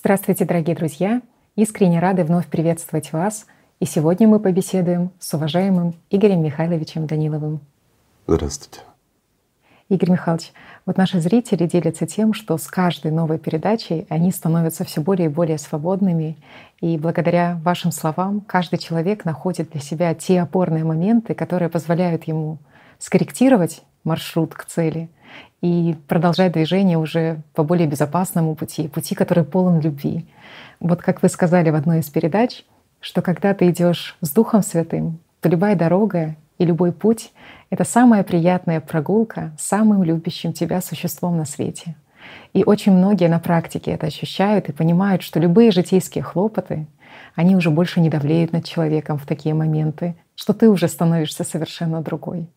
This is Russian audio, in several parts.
Здравствуйте, дорогие друзья! Искренне рады вновь приветствовать вас. И сегодня мы побеседуем с уважаемым Игорем Михайловичем Даниловым. Здравствуйте. Игорь Михайлович, вот наши зрители делятся тем, что с каждой новой передачей они становятся все более и более свободными. И благодаря вашим словам каждый человек находит для себя те опорные моменты, которые позволяют ему скорректировать маршрут к цели и продолжать движение уже по более безопасному пути, пути, который полон любви. Вот как вы сказали в одной из передач, что когда ты идешь с Духом Святым, то любая дорога и любой путь — это самая приятная прогулка с самым любящим тебя существом на свете. И очень многие на практике это ощущают и понимают, что любые житейские хлопоты, они уже больше не давлеют над человеком в такие моменты, что ты уже становишься совершенно другой.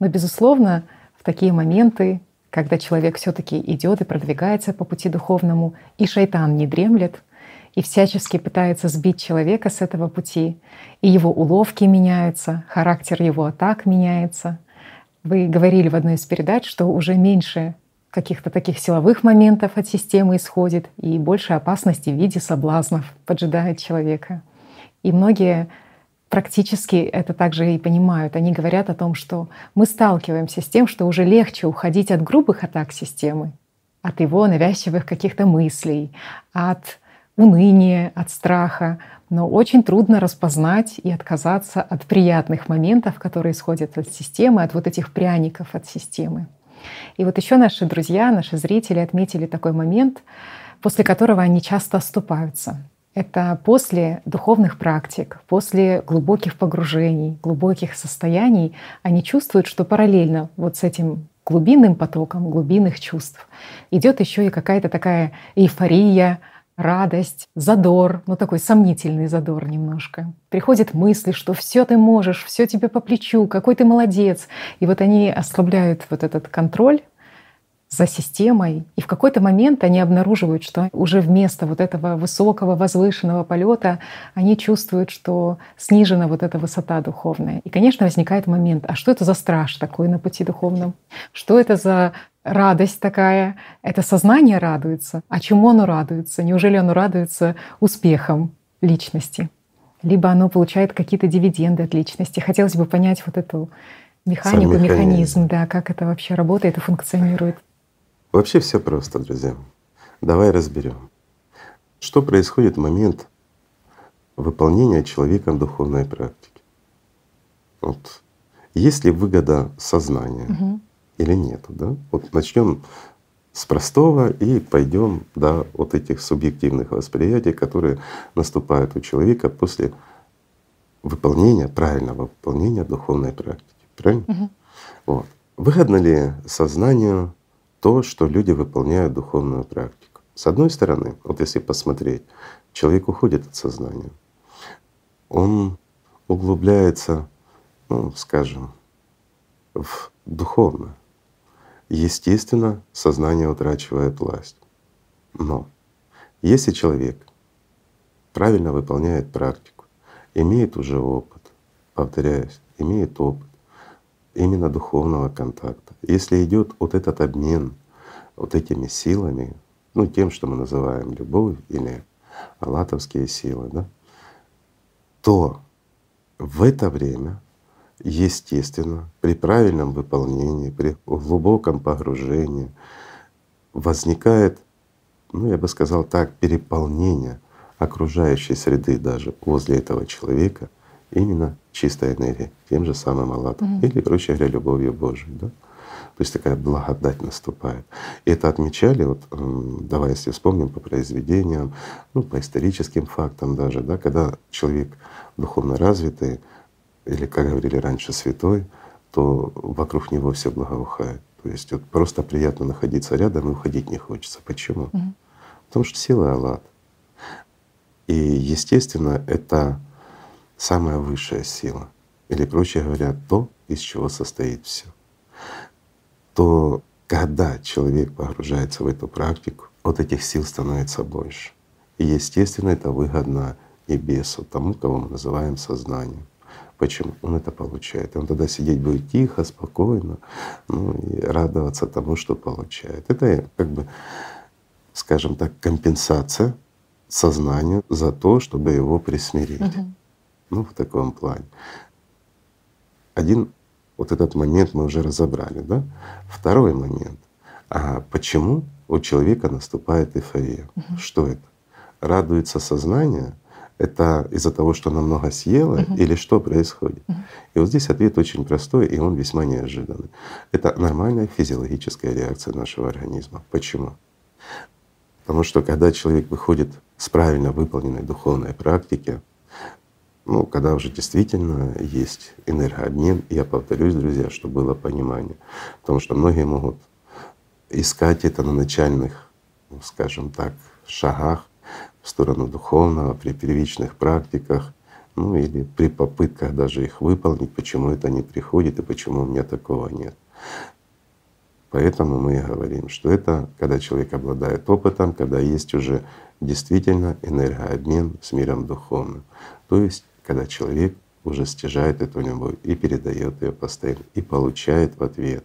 Но, безусловно, в такие моменты, когда человек все таки идет и продвигается по пути духовному, и шайтан не дремлет — и всячески пытается сбить человека с этого пути. И его уловки меняются, характер его атак меняется. Вы говорили в одной из передач, что уже меньше каких-то таких силовых моментов от системы исходит, и больше опасности в виде соблазнов поджидает человека. И многие практически это также и понимают. Они говорят о том, что мы сталкиваемся с тем, что уже легче уходить от грубых атак системы, от его навязчивых каких-то мыслей, от уныния, от страха, но очень трудно распознать и отказаться от приятных моментов, которые исходят от системы, от вот этих пряников от системы. И вот еще наши друзья, наши зрители отметили такой момент, после которого они часто оступаются. Это после духовных практик, после глубоких погружений, глубоких состояний они чувствуют, что параллельно вот с этим глубинным потоком глубинных чувств идет еще и какая-то такая эйфория, радость, задор, ну такой сомнительный задор немножко. Приходят мысли, что все ты можешь, все тебе по плечу, какой ты молодец. И вот они ослабляют вот этот контроль за системой. И в какой-то момент они обнаруживают, что уже вместо вот этого высокого, возвышенного полета они чувствуют, что снижена вот эта высота духовная. И, конечно, возникает момент, а что это за страж такой на пути духовном? Что это за радость такая? Это сознание радуется. А чему оно радуется? Неужели оно радуется успехом личности? Либо оно получает какие-то дивиденды от личности. Хотелось бы понять вот эту механику, механизм. механизм, да, как это вообще работает и функционирует. Вообще все просто, друзья. Давай разберем. Что происходит в момент выполнения человеком духовной практики? Вот. Есть ли выгода сознания угу. или нет? Да? Вот начнем с простого и пойдем до вот этих субъективных восприятий, которые наступают у человека после выполнения, правильного выполнения духовной практики. Правильно? Угу. Вот. Выгодно ли сознанию то, что люди выполняют духовную практику. С одной стороны, вот если посмотреть, человек уходит от сознания, он углубляется, ну, скажем, в духовное. Естественно, сознание утрачивает власть. Но если человек правильно выполняет практику, имеет уже опыт, повторяюсь, имеет опыт, именно духовного контакта. Если идет вот этот обмен вот этими силами, ну тем, что мы называем любовь или аллатовские силы, да, то в это время, естественно, при правильном выполнении, при глубоком погружении возникает, ну я бы сказал так, переполнение окружающей среды даже возле этого человека именно чистой энергией, тем же самым Аллатом, mm-hmm. или, проще говоря, любовью Божией. Да? То есть такая благодать наступает. И это отмечали, вот давай если вспомним по произведениям, ну, по историческим фактам даже, да, когда человек духовно развитый, или, как говорили раньше, святой, то вокруг него все благоухает. То есть вот просто приятно находиться рядом и уходить не хочется. Почему? Mm-hmm. Потому что сила Аллат. И естественно, это самая высшая сила, или проще говоря, то, из чего состоит все, то когда человек погружается в эту практику, вот этих сил становится больше. И естественно это выгодно и бесу, тому, кого мы называем сознанием. Почему? Он это получает. Он тогда сидеть будет тихо, спокойно, ну и радоваться тому, что получает. Это как бы, скажем так, компенсация сознанию за то, чтобы его присмирить. Мгм. Ну, в таком плане. Один вот этот момент мы уже разобрали, да? Второй момент. А почему у человека наступает эйфория? Мгм. Что это? Радуется сознание? Это из-за того, что она много съела, Мгм. или что происходит? Мгм. И вот здесь ответ очень простой, и он весьма неожиданный. Это нормальная физиологическая реакция нашего организма. Почему? Потому что когда человек выходит с правильно выполненной духовной практики, ну, когда уже действительно есть энергообмен, я повторюсь, друзья, чтобы было понимание, потому что многие могут искать это на начальных, ну, скажем так, шагах в сторону духовного, при первичных практиках, ну или при попытках даже их выполнить, почему это не приходит и почему у меня такого нет. Поэтому мы и говорим, что это когда человек обладает опытом, когда есть уже действительно энергообмен с миром духовным. То есть когда человек уже стяжает эту любовь и передает ее постоянно, и получает в ответ.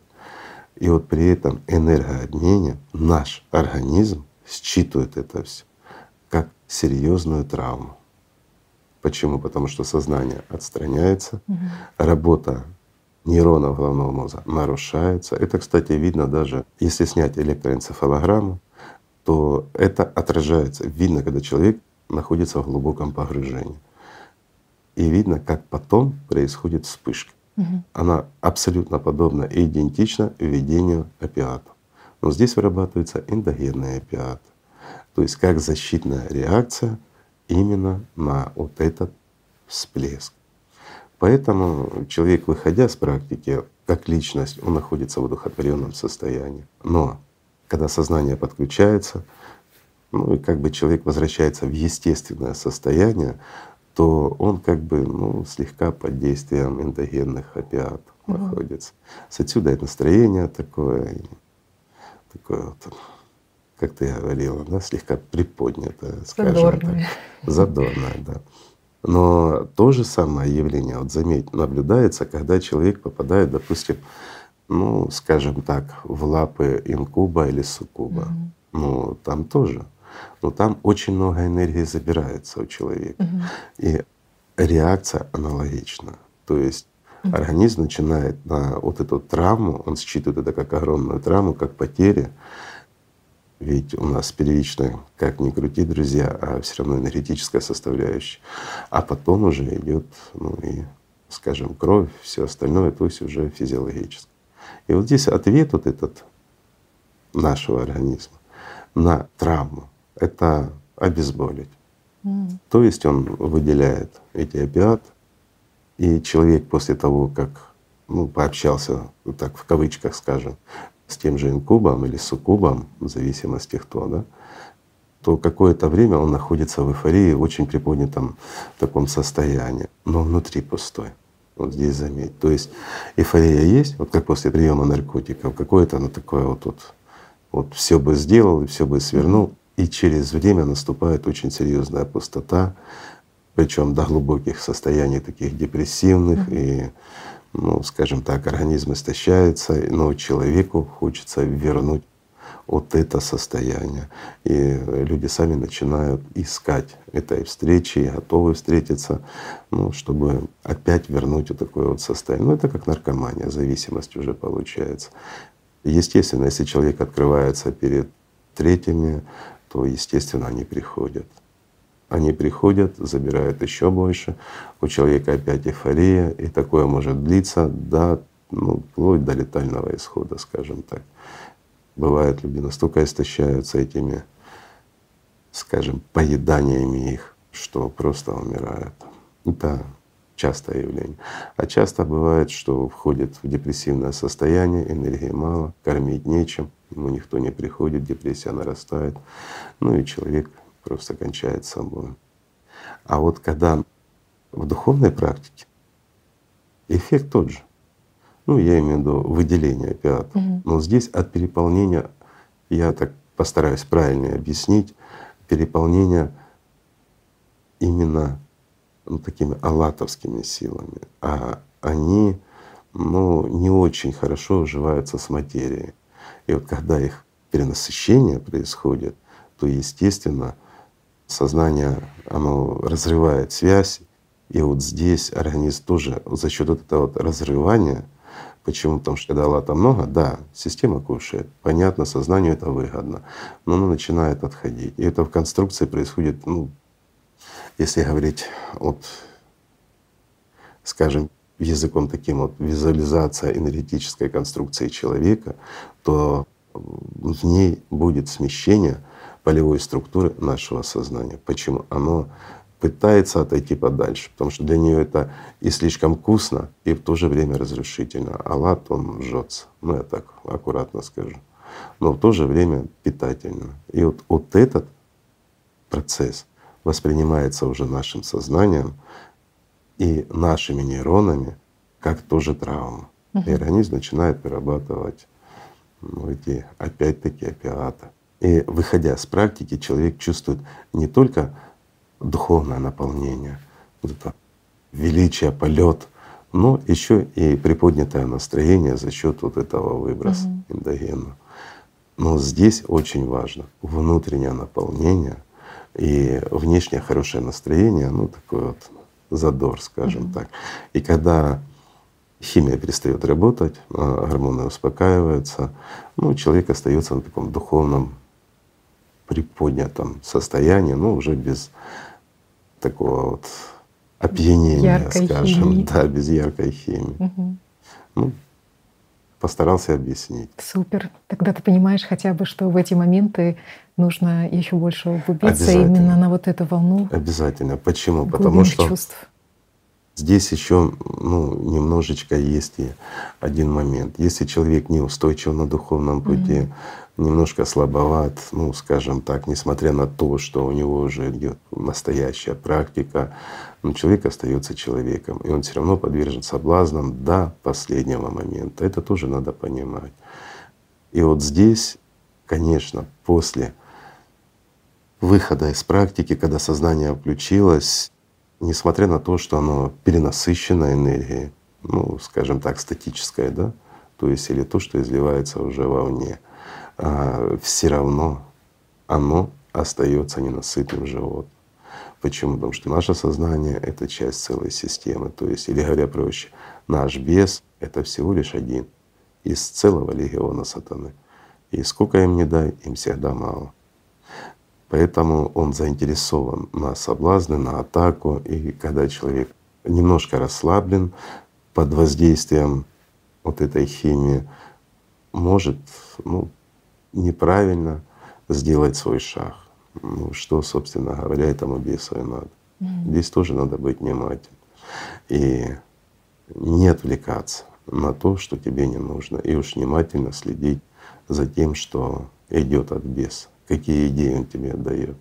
И вот при этом энергообмене наш организм считывает это все как серьезную травму. Почему? Потому что сознание отстраняется, Мгм. работа нейронов головного мозга нарушается. Это, кстати, видно даже, если снять электроэнцефалограмму, то это отражается. Видно, когда человек находится в глубоком погружении. И видно, как потом происходит вспышка. Мгм. Она абсолютно подобна и идентична введению опиатов. Но здесь вырабатываются эндогенные опиаты. То есть как защитная реакция именно на вот этот всплеск. Поэтому человек, выходя с практики, как личность, он находится в одухотворенном состоянии. Но когда сознание подключается, ну и как бы человек возвращается в естественное состояние, то он как бы ну, слегка под действием эндогенных опиатов Мгм. находится. С отсюда и настроение такое, такое вот, как ты говорила, да, слегка приподнятое, скажем Задорное. так. Задорное, да. Но то же самое явление, вот заметь, наблюдается, когда человек попадает, допустим, ну, скажем так, в лапы инкуба или суккуба. Мгм. Ну, там тоже. Но там очень много энергии забирается у человека. Мгм. И реакция аналогична. То есть организм начинает на вот эту травму, он считывает это как огромную травму, как потерю. Ведь у нас первичная, как ни крути, друзья, а все равно энергетическая составляющая. А потом уже идет, ну и, скажем, кровь, все остальное, то есть уже физиологическое. И вот здесь ответ вот этот нашего организма на травму — это обезболить. М. То есть он выделяет эти опиаты, и человек после того, как ну, пообщался, вот так в кавычках скажем, с тем же инкубом или суккубом, в зависимости кто, да, то какое-то время он находится в эйфории, в очень приподнятом таком состоянии, но внутри пустой. Вот здесь заметь. То есть эйфория есть, вот как после приема наркотиков, какое-то оно такое вот, вот, вот все бы сделал все бы свернул, и через время наступает очень серьезная пустота, причем до глубоких состояний таких депрессивных Мгм. и ну, скажем так, организм истощается, но человеку хочется вернуть вот это состояние. И люди сами начинают искать этой встречи, готовы встретиться, ну, чтобы опять вернуть вот такое вот состояние. Ну, это как наркомания, зависимость уже получается. Естественно, если человек открывается перед третьими, то, естественно, они приходят. Они приходят, забирают еще больше, у человека опять эйфория, и такое может длиться до, ну, вплоть до летального исхода, скажем так. Бывает, люди настолько истощаются этими, скажем, поеданиями их, что просто умирают. Это частое явление. А часто бывает, что входит в депрессивное состояние, энергии мало, кормить нечем, ему никто не приходит, депрессия нарастает, ну и человек просто кончает собой. А вот когда в духовной практике эффект тот же. Ну, я имею в виду выделение опиатов. Мгм. Но здесь от переполнения, я так постараюсь правильно объяснить, переполнение именно ну, такими аллатовскими силами, а они ну, не очень хорошо уживаются с материей. И вот когда их перенасыщение происходит, то естественно сознание, оно разрывает связь, и вот здесь организм тоже за счет вот этого вот разрывания, почему? Потому что когда лата много, да, система кушает, понятно, сознанию это выгодно, но оно начинает отходить. И это в конструкции происходит, ну, если говорить вот, скажем, языком таким вот визуализация энергетической конструкции человека, то в ней будет смещение полевой структуры нашего сознания. Почему? Оно пытается отойти подальше, потому что для нее это и слишком вкусно, и в то же время разрушительно. А лад, он жжется. Ну, я так аккуратно скажу. Но в то же время питательно. И вот, вот этот процесс воспринимается уже нашим сознанием и нашими нейронами как тоже травма. И организм начинает перерабатывать ну, эти опять-таки опиаты. И выходя с практики, человек чувствует не только духовное наполнение, вот это величие, полет, но еще и приподнятое настроение за счет вот этого выброса угу. эндогена. Но здесь очень важно внутреннее наполнение и внешнее хорошее настроение, ну такой вот задор, скажем угу. так. И когда химия перестает работать, а гормоны успокаиваются, ну, человек остается на таком духовном приподнятом состоянии, но уже без такого вот опьянения, яркой скажем, химии. да, без яркой химии. Угу. Ну, постарался объяснить. Супер. Тогда ты понимаешь хотя бы, что в эти моменты нужно еще больше углубиться именно на вот эту волну. Обязательно. Почему? Потому что чувств. Здесь еще ну, немножечко есть и один момент. Если человек неустойчив на духовном пути, mm-hmm. немножко слабоват, ну, скажем так, несмотря на то, что у него уже идет настоящая практика, но человек остается человеком, и он все равно подвержен соблазнам до последнего момента. Это тоже надо понимать. И вот здесь, конечно, после выхода из практики, когда сознание включилось, несмотря на то, что оно перенасыщено энергией, ну, скажем так, статическое, да, то есть или то, что изливается уже вовне, а все равно оно остается ненасытным животным. Почему? Потому что наше сознание — это часть целой системы. То есть, или говоря проще, наш бес — это всего лишь один из целого легиона сатаны. И сколько им не дай, им всегда мало. Поэтому он заинтересован на соблазны, на атаку. И когда человек немножко расслаблен под воздействием вот этой химии, может ну, неправильно сделать свой шаг. Ну, что, собственно говоря, этому бесу и надо. Mm-hmm. Здесь тоже надо быть внимательным и не отвлекаться на то, что тебе не нужно, и уж внимательно следить за тем, что идет от беса какие идеи он тебе отдает.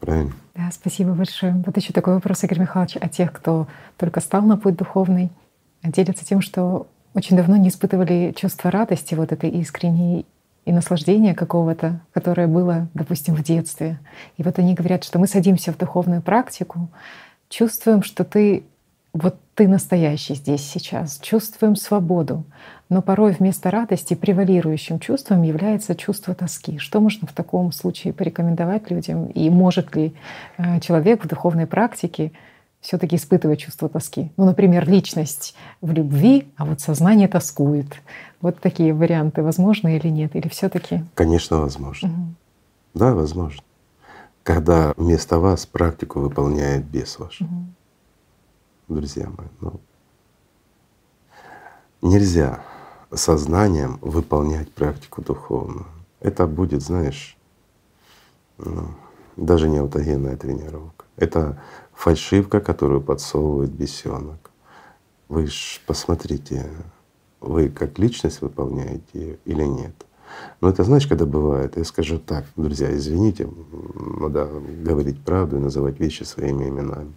Правильно? Да, спасибо большое. Вот еще такой вопрос, Игорь Михайлович, о тех, кто только стал на путь духовный, делятся тем, что очень давно не испытывали чувство радости, вот этой искренней и наслаждения какого-то, которое было, допустим, в детстве. И вот они говорят, что мы садимся в духовную практику, чувствуем, что ты вот ты настоящий здесь сейчас, чувствуем свободу. Но порой вместо радости превалирующим чувством является чувство тоски. Что можно в таком случае порекомендовать людям? И может ли э, человек в духовной практике все таки испытывать чувство тоски? Ну, например, личность в любви, а вот сознание тоскует. Вот такие варианты возможны или нет? Или все таки Конечно, возможно. Угу. Да, возможно. Когда вместо вас практику выполняет бес ваш. Угу друзья мои. Ну, нельзя сознанием выполнять практику духовную. Это будет, знаешь, ну, даже не аутогенная тренировка. Это фальшивка, которую подсовывает бесенок. Вы ж посмотрите, вы как личность выполняете ее или нет. Но это знаешь, когда бывает, я скажу так, друзья, извините, надо говорить правду и называть вещи своими именами.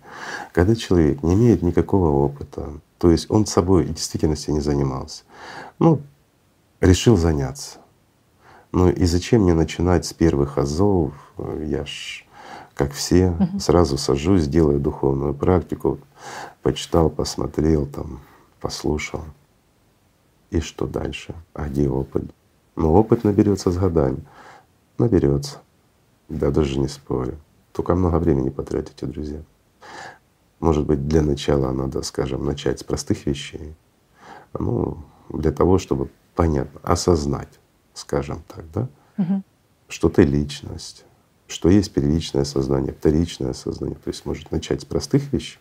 Когда человек не имеет никакого опыта, то есть он собой в действительности не занимался, ну, решил заняться. Ну и зачем мне начинать с первых азов? Я ж как все, угу. сразу сажусь, делаю духовную практику, почитал, посмотрел, там, послушал. И что дальше? А где опыт? Но опыт наберется с годами. Наберется. Да, даже не спорю. только много времени потратите, друзья. Может быть, для начала надо, скажем, начать с простых вещей. Ну, для того, чтобы понятно, осознать, скажем так, да, угу. что ты личность, что есть первичное сознание, вторичное сознание. То есть может начать с простых вещей,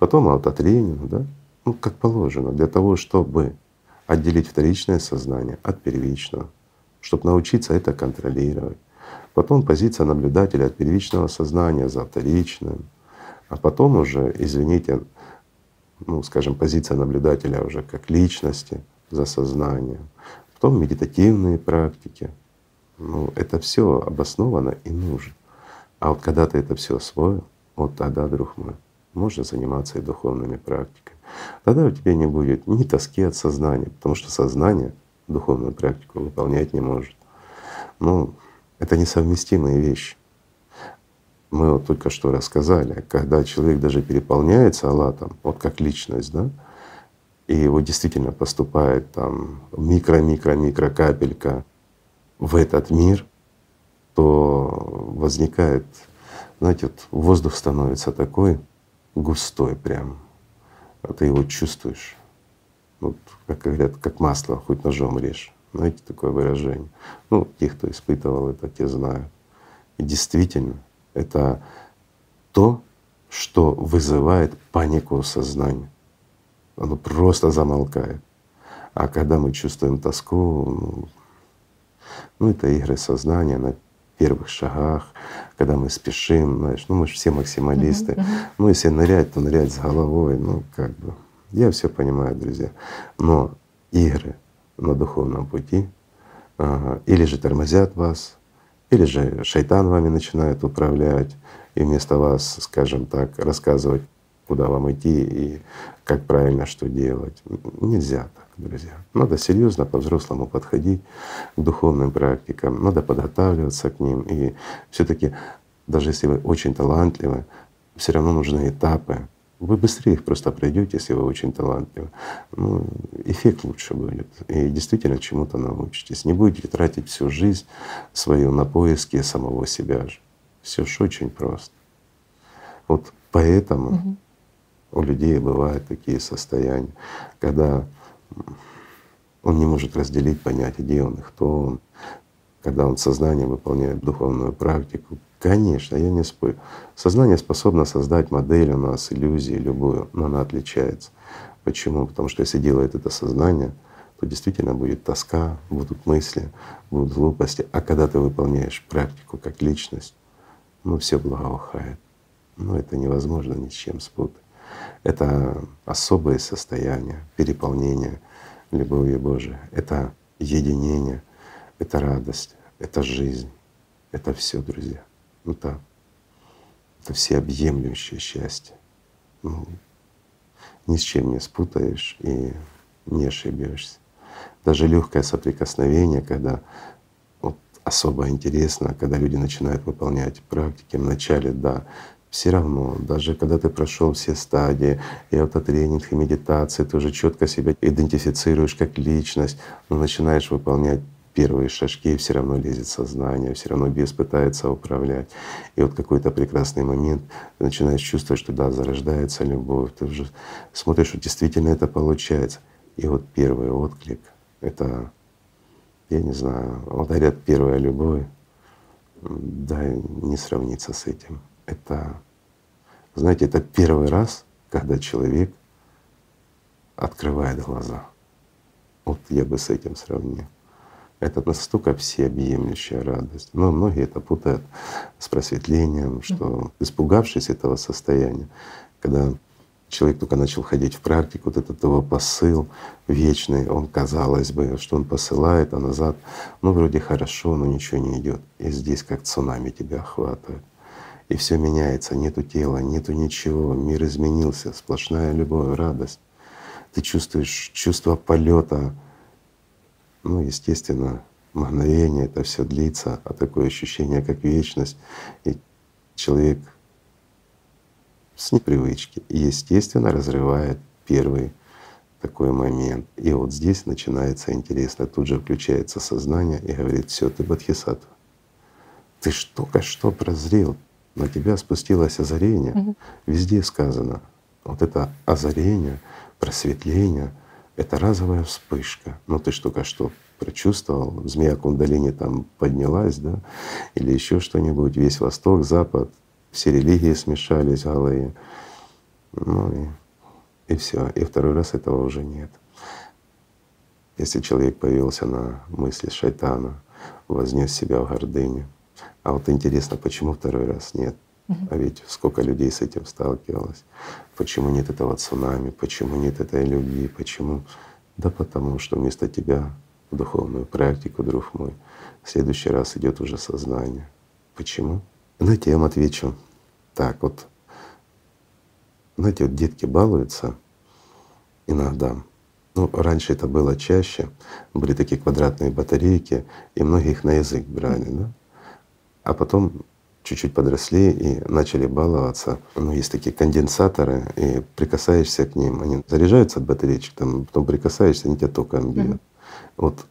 потом аутотренинг, да, ну как положено, для того, чтобы отделить вторичное сознание от первичного, чтобы научиться это контролировать. Потом позиция наблюдателя от первичного сознания за вторичным, а потом уже, извините, ну, скажем, позиция наблюдателя уже как личности за сознанием, потом медитативные практики. Ну, это все обосновано и нужно. А вот когда ты это все освоил, вот тогда, друг мой, можно заниматься и духовными практиками. Тогда у тебя не будет ни тоски от сознания, потому что сознание духовную практику выполнять не может. Ну, это несовместимые вещи. Мы вот только что рассказали, когда человек даже переполняется Аллатом, вот как личность, да, и его действительно поступает там микро-микро-микро капелька в этот мир, то возникает, знаете, вот воздух становится такой густой прям, ты его чувствуешь. Вот, как говорят, как масло, хоть ножом режь. Знаете такое выражение? Ну, те, кто испытывал это, те знают. И действительно, это то, что вызывает панику у сознания. Оно просто замолкает. А когда мы чувствуем тоску, ну, ну это игры сознания на первых шагах, когда мы спешим, знаешь, ну мы же все максималисты. Uh-huh, uh-huh. Ну если нырять, то нырять с головой, ну как бы. Я все понимаю, друзья. Но игры на духовном пути ага, или же тормозят вас, или же шайтан вами начинает управлять и вместо вас, скажем так, рассказывать, куда вам идти и как правильно что делать. Нельзя так, друзья. Надо серьезно по-взрослому подходить к духовным практикам, надо подготавливаться к ним. И все таки даже если вы очень талантливы, все равно нужны этапы, вы быстрее их просто пройдете, если вы очень талантливы. Ну, эффект лучше будет. И действительно чему-то научитесь. Не будете тратить всю жизнь свою на поиски самого себя же. Все ж очень просто. Вот поэтому угу. У людей бывают такие состояния, когда он не может разделить понятие, где он и кто он, когда он сознанием выполняет духовную практику, Конечно, я не спорю. Сознание способно создать модель у нас, иллюзии любую, но она отличается. Почему? Потому что если делает это сознание, то действительно будет тоска, будут мысли, будут глупости. А когда ты выполняешь практику как личность, ну все благоухает. Ну это невозможно ни с чем спутать. Это особое состояние переполнения любовью Божией. Это единение, это радость, это жизнь, это все, друзья. Это, это всеобъемлющее счастье. Ну, ни с чем не спутаешь и не ошибешься. Даже легкое соприкосновение, когда вот особо интересно, когда люди начинают выполнять практики, вначале, да, все равно, даже когда ты прошел все стадии, и автотренинг, и медитация, ты уже четко себя идентифицируешь как личность, но начинаешь выполнять первые шажки, все равно лезет сознание, все равно бес пытается управлять. И вот какой-то прекрасный момент ты начинаешь чувствовать, что да, зарождается любовь, ты уже смотришь, что действительно это получается. И вот первый отклик — это, я не знаю, вот говорят, первая любовь, да, не сравнится с этим. Это, знаете, это первый раз, когда человек открывает глаза. Вот я бы с этим сравнил. Это настолько всеобъемлющая радость. Но многие это путают с просветлением, что испугавшись этого состояния, когда человек только начал ходить в практику, вот этот его посыл вечный, он, казалось бы, что он посылает, а назад, ну вроде хорошо, но ничего не идет. И здесь как цунами тебя охватывает. И все меняется, нету тела, нету ничего, мир изменился, сплошная любовь, радость. Ты чувствуешь чувство полета, ну, естественно, мгновение это все длится, а такое ощущение, как вечность. И человек с непривычки, естественно, разрывает первый такой момент. И вот здесь начинается интересно. Тут же включается сознание и говорит, все, ты бодхисаттва. Ты только что прозрел, на тебя спустилось озарение. Мгм. Везде сказано. Вот это озарение, просветление — это разовая вспышка. Ну ты ж только что прочувствовал, змея кундалини там поднялась, да, или еще что-нибудь, весь Восток, Запад, все религии смешались в голове. Ну и, и все. И второй раз этого уже нет. Если человек появился на мысли шайтана, вознес себя в гордыне. А вот интересно, почему второй раз нет? А ведь сколько людей с этим сталкивалось. Почему нет этого цунами, почему нет этой любви, почему? Да потому что вместо тебя в духовную практику, друг мой, в следующий раз идет уже сознание. Почему? Знаете, я вам отвечу так вот. Знаете, вот детки балуются иногда. Ну, раньше это было чаще, были такие квадратные батарейки, и многие их на язык брали, да? А потом чуть-чуть подросли и начали баловаться. Ну, есть такие конденсаторы, и прикасаешься к ним, они заряжаются от батареечек, там, потом прикасаешься, они тебя током бьют. Мгм. Вот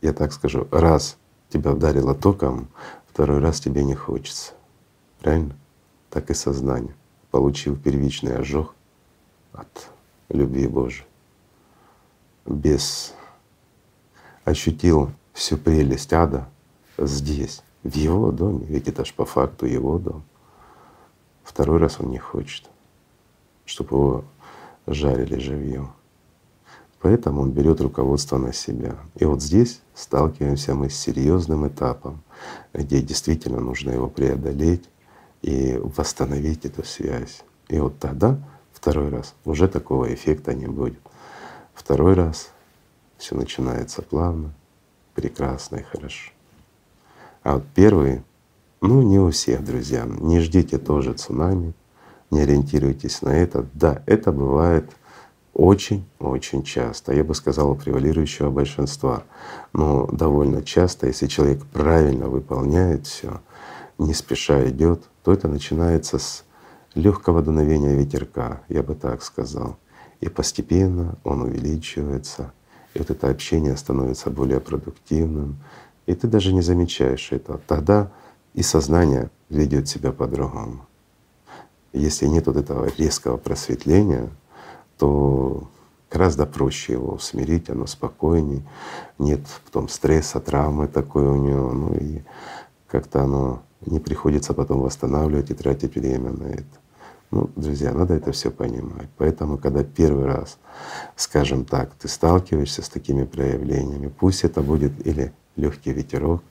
я так скажу, раз тебя ударило током, второй раз тебе не хочется. Правильно? Так и сознание. Получив первичный ожог от любви Божией, без ощутил всю прелесть ада здесь, в его доме, ведь это ж по факту его дом. Второй раз он не хочет, чтобы его жарили живьем. Поэтому он берет руководство на себя. И вот здесь сталкиваемся мы с серьезным этапом, где действительно нужно его преодолеть и восстановить эту связь. И вот тогда второй раз уже такого эффекта не будет. Второй раз все начинается плавно, прекрасно и хорошо. А вот первый, ну не у всех, друзья, не ждите тоже цунами, не ориентируйтесь на это. Да, это бывает очень-очень часто. Я бы сказал, у превалирующего большинства. Но довольно часто, если человек правильно выполняет все, не спеша идет, то это начинается с легкого дуновения ветерка, я бы так сказал. И постепенно он увеличивается, и вот это общение становится более продуктивным, и ты даже не замечаешь этого. Тогда и сознание ведет себя по-другому. Если нет вот этого резкого просветления, то гораздо проще его смирить, оно спокойней, нет потом стресса, травмы такой у него, ну и как-то оно не приходится потом восстанавливать и тратить время на это. Ну, друзья, надо это все понимать. Поэтому, когда первый раз, скажем так, ты сталкиваешься с такими проявлениями, пусть это будет или легкий ветерок,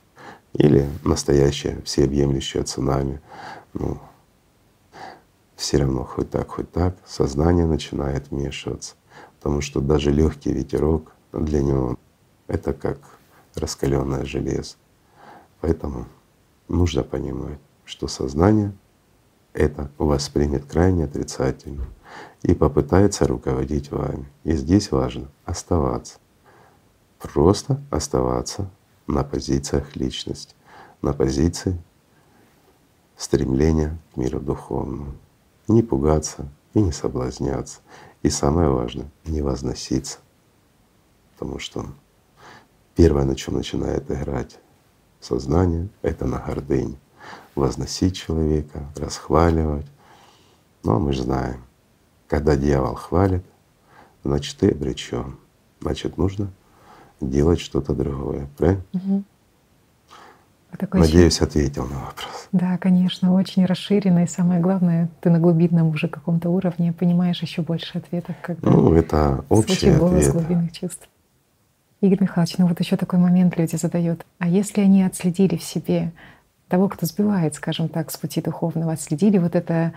или настоящее всеобъемлющее цунами, ну, все равно хоть так, хоть так, сознание начинает вмешиваться. Потому что даже легкий ветерок для него это как раскаленное железо. Поэтому нужно понимать, что сознание это воспримет крайне отрицательно и попытается руководить вами. И здесь важно оставаться, просто оставаться на позициях личности, на позиции стремления к миру духовному. Не пугаться и не соблазняться. И самое важное — не возноситься. Потому что первое, на чем начинает играть сознание, это на гордыне. Возносить человека, расхваливать. Но мы же знаем, когда дьявол хвалит, значит ты обречен. Значит, нужно делать что-то другое. Правильно? Мгм. А такой Надеюсь, ответил на вопрос. Да, конечно, очень расширенно. И самое главное, ты на глубинном уже каком-то уровне понимаешь еще больше ответов, когда Ну, это общий голос ответ. глубинных чувств. Игорь Михайлович, ну вот еще такой момент люди задают. А если они отследили в себе того, кто сбивает, скажем так, с пути духовного, отследили вот это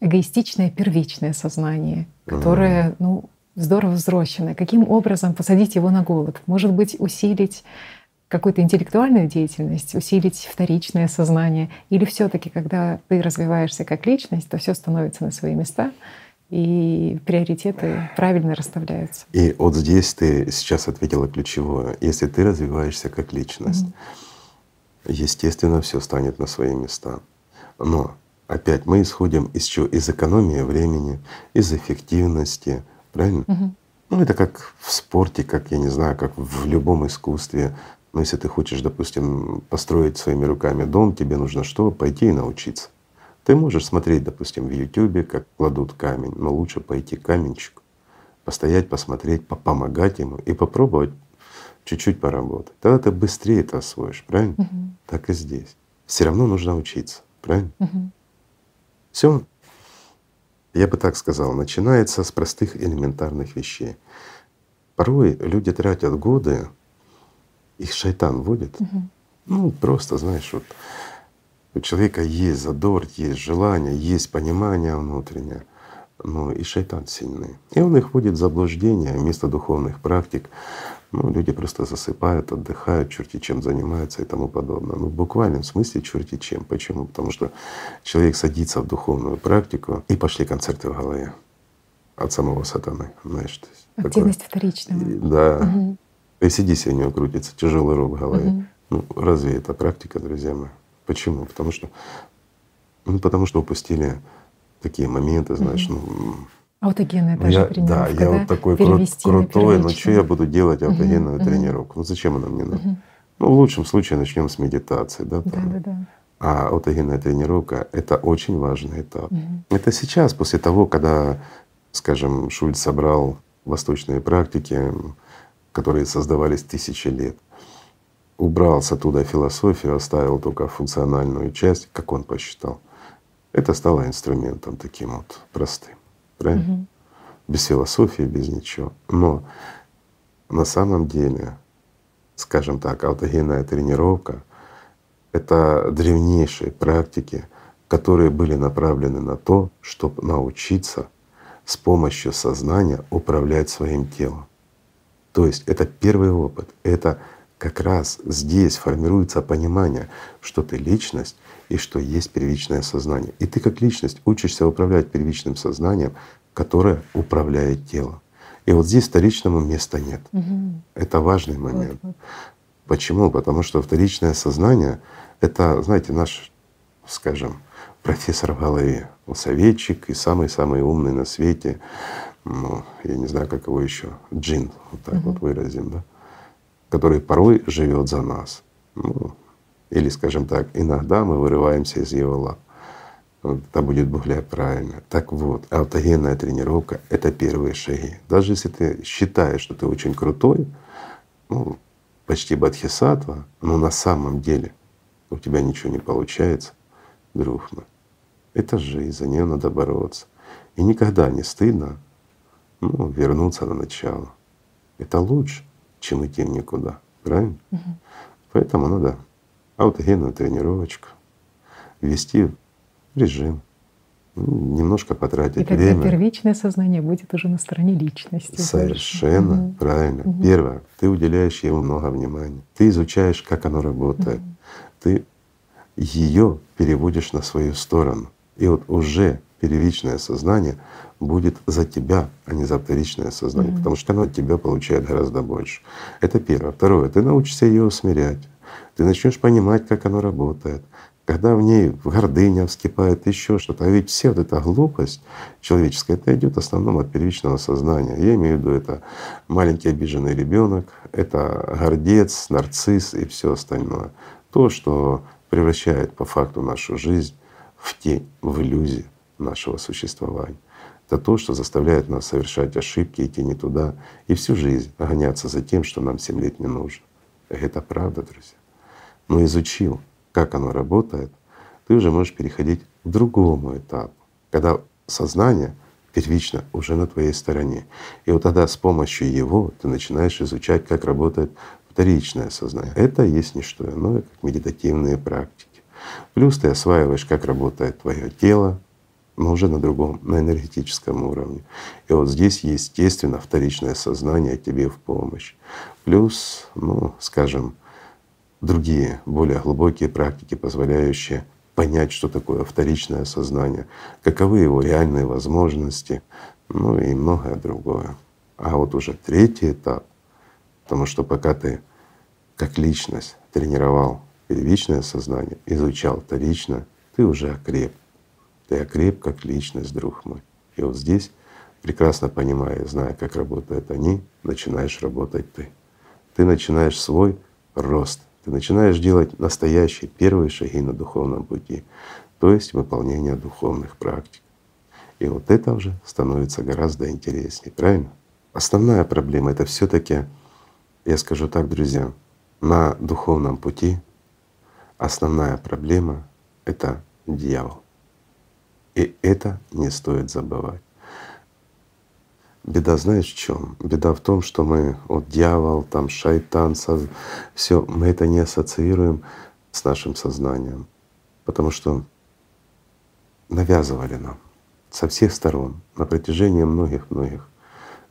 эгоистичное первичное сознание, которое, ну, здорово взросленное, каким образом посадить его на голод? Может быть, усилить какую-то интеллектуальную деятельность, усилить вторичное сознание? Или все таки когда ты развиваешься как личность, то все становится на свои места, и приоритеты правильно расставляются? И вот здесь ты сейчас ответила ключевое. Если ты развиваешься как личность, Мгм. Естественно, все станет на свои места. Но опять мы исходим из чего? Из экономии времени, из эффективности, правильно? Мгм. Ну это как в спорте, как я не знаю, как в любом искусстве. Но если ты хочешь, допустим, построить своими руками дом, тебе нужно что? Пойти и научиться. Ты можешь смотреть, допустим, в Ютубе, как кладут камень, но лучше пойти к каменщику, постоять, посмотреть, помогать ему и попробовать чуть-чуть поработать. Тогда ты быстрее это освоишь, правильно? Угу. Так и здесь. Все равно нужно учиться, правильно? Угу. Все, я бы так сказал, начинается с простых элементарных вещей. Порой люди тратят годы, их шайтан вводит. Угу. Ну, просто, знаешь, вот у человека есть задор, есть желание, есть понимание внутреннее, но и шайтан сильный. И он их вводит в заблуждение вместо духовных практик. Ну, люди просто засыпают, отдыхают, черти чем занимаются и тому подобное. Ну, в буквальном смысле черти чем. Почему? Потому что человек садится в духовную практику и пошли концерты в голове от самого сатаны, знаешь. То есть Активность такое. вторичного. Да. Угу. И сиди у него крутится тяжелый рог в голове. Угу. Ну, разве это практика, друзья мои? Почему? Потому что, ну, потому что упустили такие моменты, знаешь, угу. ну, Аутогенная даже я, тренировка. Да, я вот такой кру- крутой, но что я буду делать аутогенную угу, тренировку? Ну зачем она мне нужна? Угу. Ну, в лучшем случае начнем с медитации, да, там. Да, да, да. А аутогенная тренировка — это очень важный этап. Угу. Это сейчас, после того, когда, скажем, Шульц собрал восточные практики, которые создавались тысячи лет, убрал с оттуда философию, оставил только функциональную часть, как он посчитал. Это стало инструментом таким вот простым правильно? Угу. Без философии, без ничего. Но на самом деле, скажем так, аутогенная тренировка — это древнейшие практики, которые были направлены на то, чтобы научиться с помощью сознания управлять своим телом. То есть это первый опыт, это как раз здесь формируется понимание, что ты личность и что есть первичное сознание. И ты как личность учишься управлять первичным сознанием, которое управляет телом. И вот здесь вторичному места нет. Угу. Это важный момент. Вот, вот. Почему? Потому что вторичное сознание — это, знаете, наш, скажем, профессор в голове, советчик и самый-самый умный на свете, ну, я не знаю, как его еще, джин, вот так угу. вот выразим, да, который порой живет за нас. Ну, или, скажем так, иногда мы вырываемся из его лап. Это будет более правильно. Так вот, аутогенная тренировка — это первые шаги. Даже если ты считаешь, что ты очень крутой, ну, почти бодхисаттва, но на самом деле у тебя ничего не получается, друг мой, это жизнь, за нее надо бороться. И никогда не стыдно ну, вернуться на начало. Это лучше, чем идти никуда. Правильно? Угу. Поэтому надо аутогенную тренировочку ввести в режим, ну, немножко потратить И тогда время. первичное сознание будет уже на стороне личности. Совершенно угу. правильно. Угу. Первое, ты уделяешь ему много внимания. Ты изучаешь, как оно работает. Угу. Ты ее переводишь на свою сторону. И вот уже первичное сознание будет за тебя, а не за вторичное сознание, mm потому что оно от тебя получает гораздо больше. Это первое. Второе, ты научишься ее усмирять. Ты начнешь понимать, как оно работает. Когда в ней гордыня вскипает, еще что-то. А ведь все вот эта глупость человеческая, это идет в основном от первичного сознания. Я имею в виду это маленький обиженный ребенок, это гордец, нарцисс и все остальное. То, что превращает по факту нашу жизнь в тень, в иллюзию нашего существования. Это то, что заставляет нас совершать ошибки, идти не туда и всю жизнь гоняться за тем, что нам семь лет не нужно. Это правда, друзья. Но изучил, как оно работает, ты уже можешь переходить к другому этапу, когда сознание первично уже на твоей стороне. И вот тогда с помощью его ты начинаешь изучать, как работает вторичное сознание. Это есть не что иное, как медитативные практики. Плюс ты осваиваешь, как работает твое тело, но уже на другом, на энергетическом уровне. И вот здесь, естественно, вторичное сознание тебе в помощь. Плюс, ну, скажем, другие, более глубокие практики, позволяющие понять, что такое вторичное сознание, каковы его реальные возможности, ну и многое другое. А вот уже третий этап, потому что пока ты как личность тренировал первичное сознание, изучал вторичное, ты уже окреп. Ты окреп как личность, друг мой. И вот здесь, прекрасно понимая, зная, как работают они, начинаешь работать ты. Ты начинаешь свой рост. Ты начинаешь делать настоящие первые шаги на духовном пути, то есть выполнение духовных практик. И вот это уже становится гораздо интереснее, правильно? Основная проблема это все таки я скажу так, друзья, на духовном пути основная проблема — это дьявол. И это не стоит забывать. Беда знаешь в чем? Беда в том, что мы вот дьявол, там шайтан, соз... все мы это не ассоциируем с нашим сознанием, потому что навязывали нам со всех сторон на протяжении многих-многих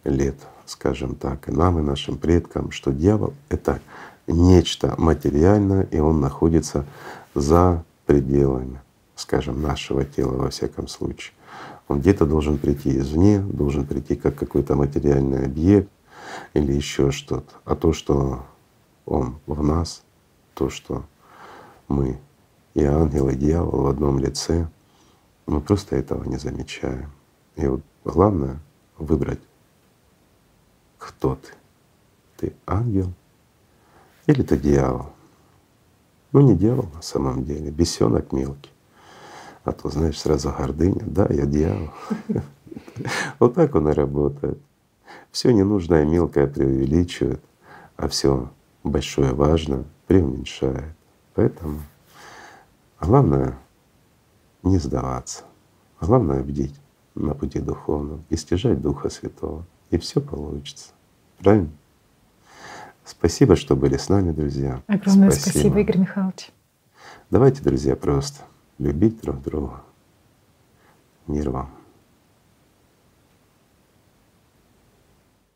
лет, скажем так, и нам, и нашим предкам, что дьявол — это нечто материальное, и он находится за пределами, скажем, нашего тела во всяком случае. Он где-то должен прийти извне, должен прийти как какой-то материальный объект или еще что-то. А то, что он в нас, то, что мы и ангел, и дьявол в одном лице, мы просто этого не замечаем. И вот главное выбрать, кто ты. Ты ангел или ты дьявол? Ну не дьявол на самом деле, бесенок мелкий. А то, знаешь, сразу гордыня, да, я дьявол. Вот так он и работает. Все ненужное мелкое преувеличивает, а все большое важно преуменьшает. Поэтому главное не сдаваться, главное бдить на пути духовном и стяжать Духа Святого, и все получится. Правильно? Спасибо, что были с нами, друзья. Огромное спасибо, спасибо Игорь Михайлович. Давайте, друзья, просто любить друг друга. Мир вам.